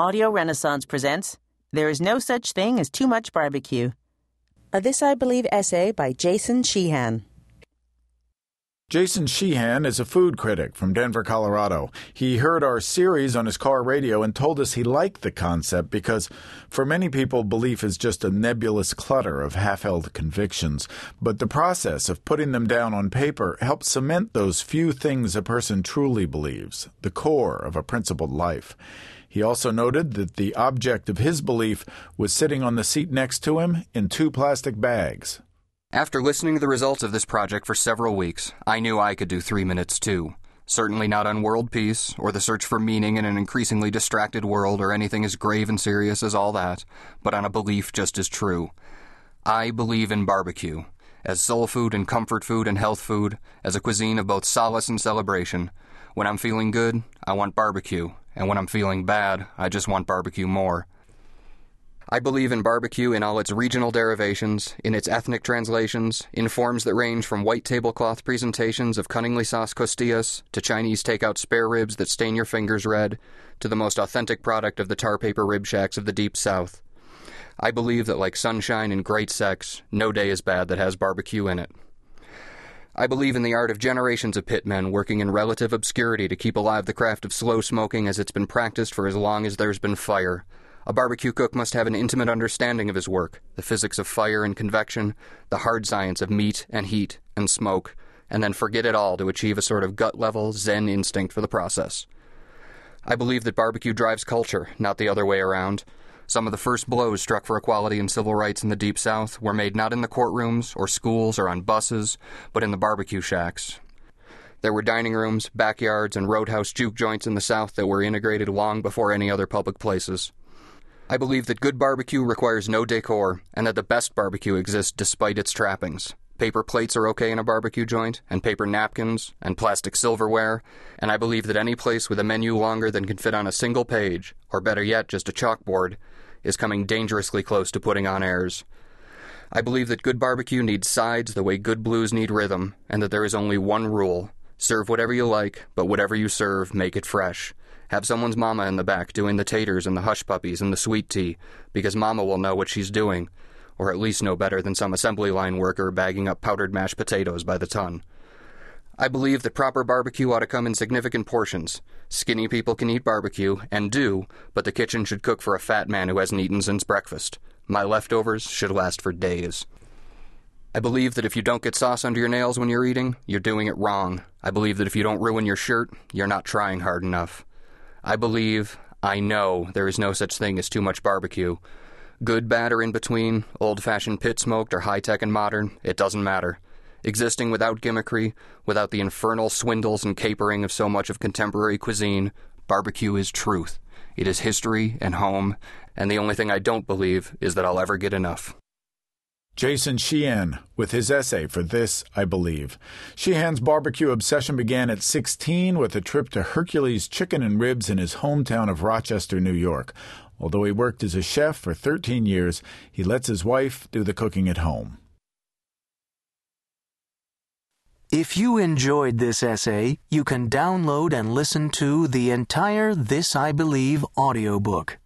Audio Renaissance presents There is No Such Thing as Too Much Barbecue. A This I Believe essay by Jason Sheehan. Jason Sheehan is a food critic from Denver, Colorado. He heard our series on his car radio and told us he liked the concept because, for many people, belief is just a nebulous clutter of half held convictions. But the process of putting them down on paper helps cement those few things a person truly believes, the core of a principled life. He also noted that the object of his belief was sitting on the seat next to him in two plastic bags. After listening to the results of this project for several weeks, I knew I could do three minutes too. Certainly not on world peace, or the search for meaning in an increasingly distracted world, or anything as grave and serious as all that, but on a belief just as true. I believe in barbecue, as soul food and comfort food and health food, as a cuisine of both solace and celebration. When I'm feeling good, I want barbecue, and when I'm feeling bad, I just want barbecue more. I believe in barbecue in all its regional derivations, in its ethnic translations, in forms that range from white tablecloth presentations of cunningly sauced costillas to Chinese takeout spare ribs that stain your fingers red, to the most authentic product of the tar paper rib shacks of the deep south. I believe that, like sunshine and great sex, no day is bad that has barbecue in it. I believe in the art of generations of pitmen working in relative obscurity to keep alive the craft of slow smoking as it's been practiced for as long as there's been fire. A barbecue cook must have an intimate understanding of his work, the physics of fire and convection, the hard science of meat and heat and smoke, and then forget it all to achieve a sort of gut level Zen instinct for the process. I believe that barbecue drives culture, not the other way around. Some of the first blows struck for equality and civil rights in the Deep South were made not in the courtrooms or schools or on buses, but in the barbecue shacks. There were dining rooms, backyards, and roadhouse juke joints in the South that were integrated long before any other public places. I believe that good barbecue requires no decor, and that the best barbecue exists despite its trappings. Paper plates are okay in a barbecue joint, and paper napkins, and plastic silverware, and I believe that any place with a menu longer than can fit on a single page, or better yet, just a chalkboard, is coming dangerously close to putting on airs. I believe that good barbecue needs sides the way good blues need rhythm, and that there is only one rule serve whatever you like, but whatever you serve, make it fresh. Have someone's mama in the back doing the taters and the hush puppies and the sweet tea, because mama will know what she's doing, or at least know better than some assembly line worker bagging up powdered mashed potatoes by the ton. I believe that proper barbecue ought to come in significant portions. Skinny people can eat barbecue, and do, but the kitchen should cook for a fat man who hasn't eaten since breakfast. My leftovers should last for days. I believe that if you don't get sauce under your nails when you're eating, you're doing it wrong. I believe that if you don't ruin your shirt, you're not trying hard enough. I believe, I know, there is no such thing as too much barbecue. Good, bad, or in between, old fashioned pit smoked or high tech and modern, it doesn't matter. Existing without gimmickry, without the infernal swindles and capering of so much of contemporary cuisine, barbecue is truth. It is history and home, and the only thing I don't believe is that I'll ever get enough. Jason Sheehan with his essay for This I Believe. Sheehan's barbecue obsession began at 16 with a trip to Hercules Chicken and Ribs in his hometown of Rochester, New York. Although he worked as a chef for 13 years, he lets his wife do the cooking at home. If you enjoyed this essay, you can download and listen to the entire This I Believe audiobook.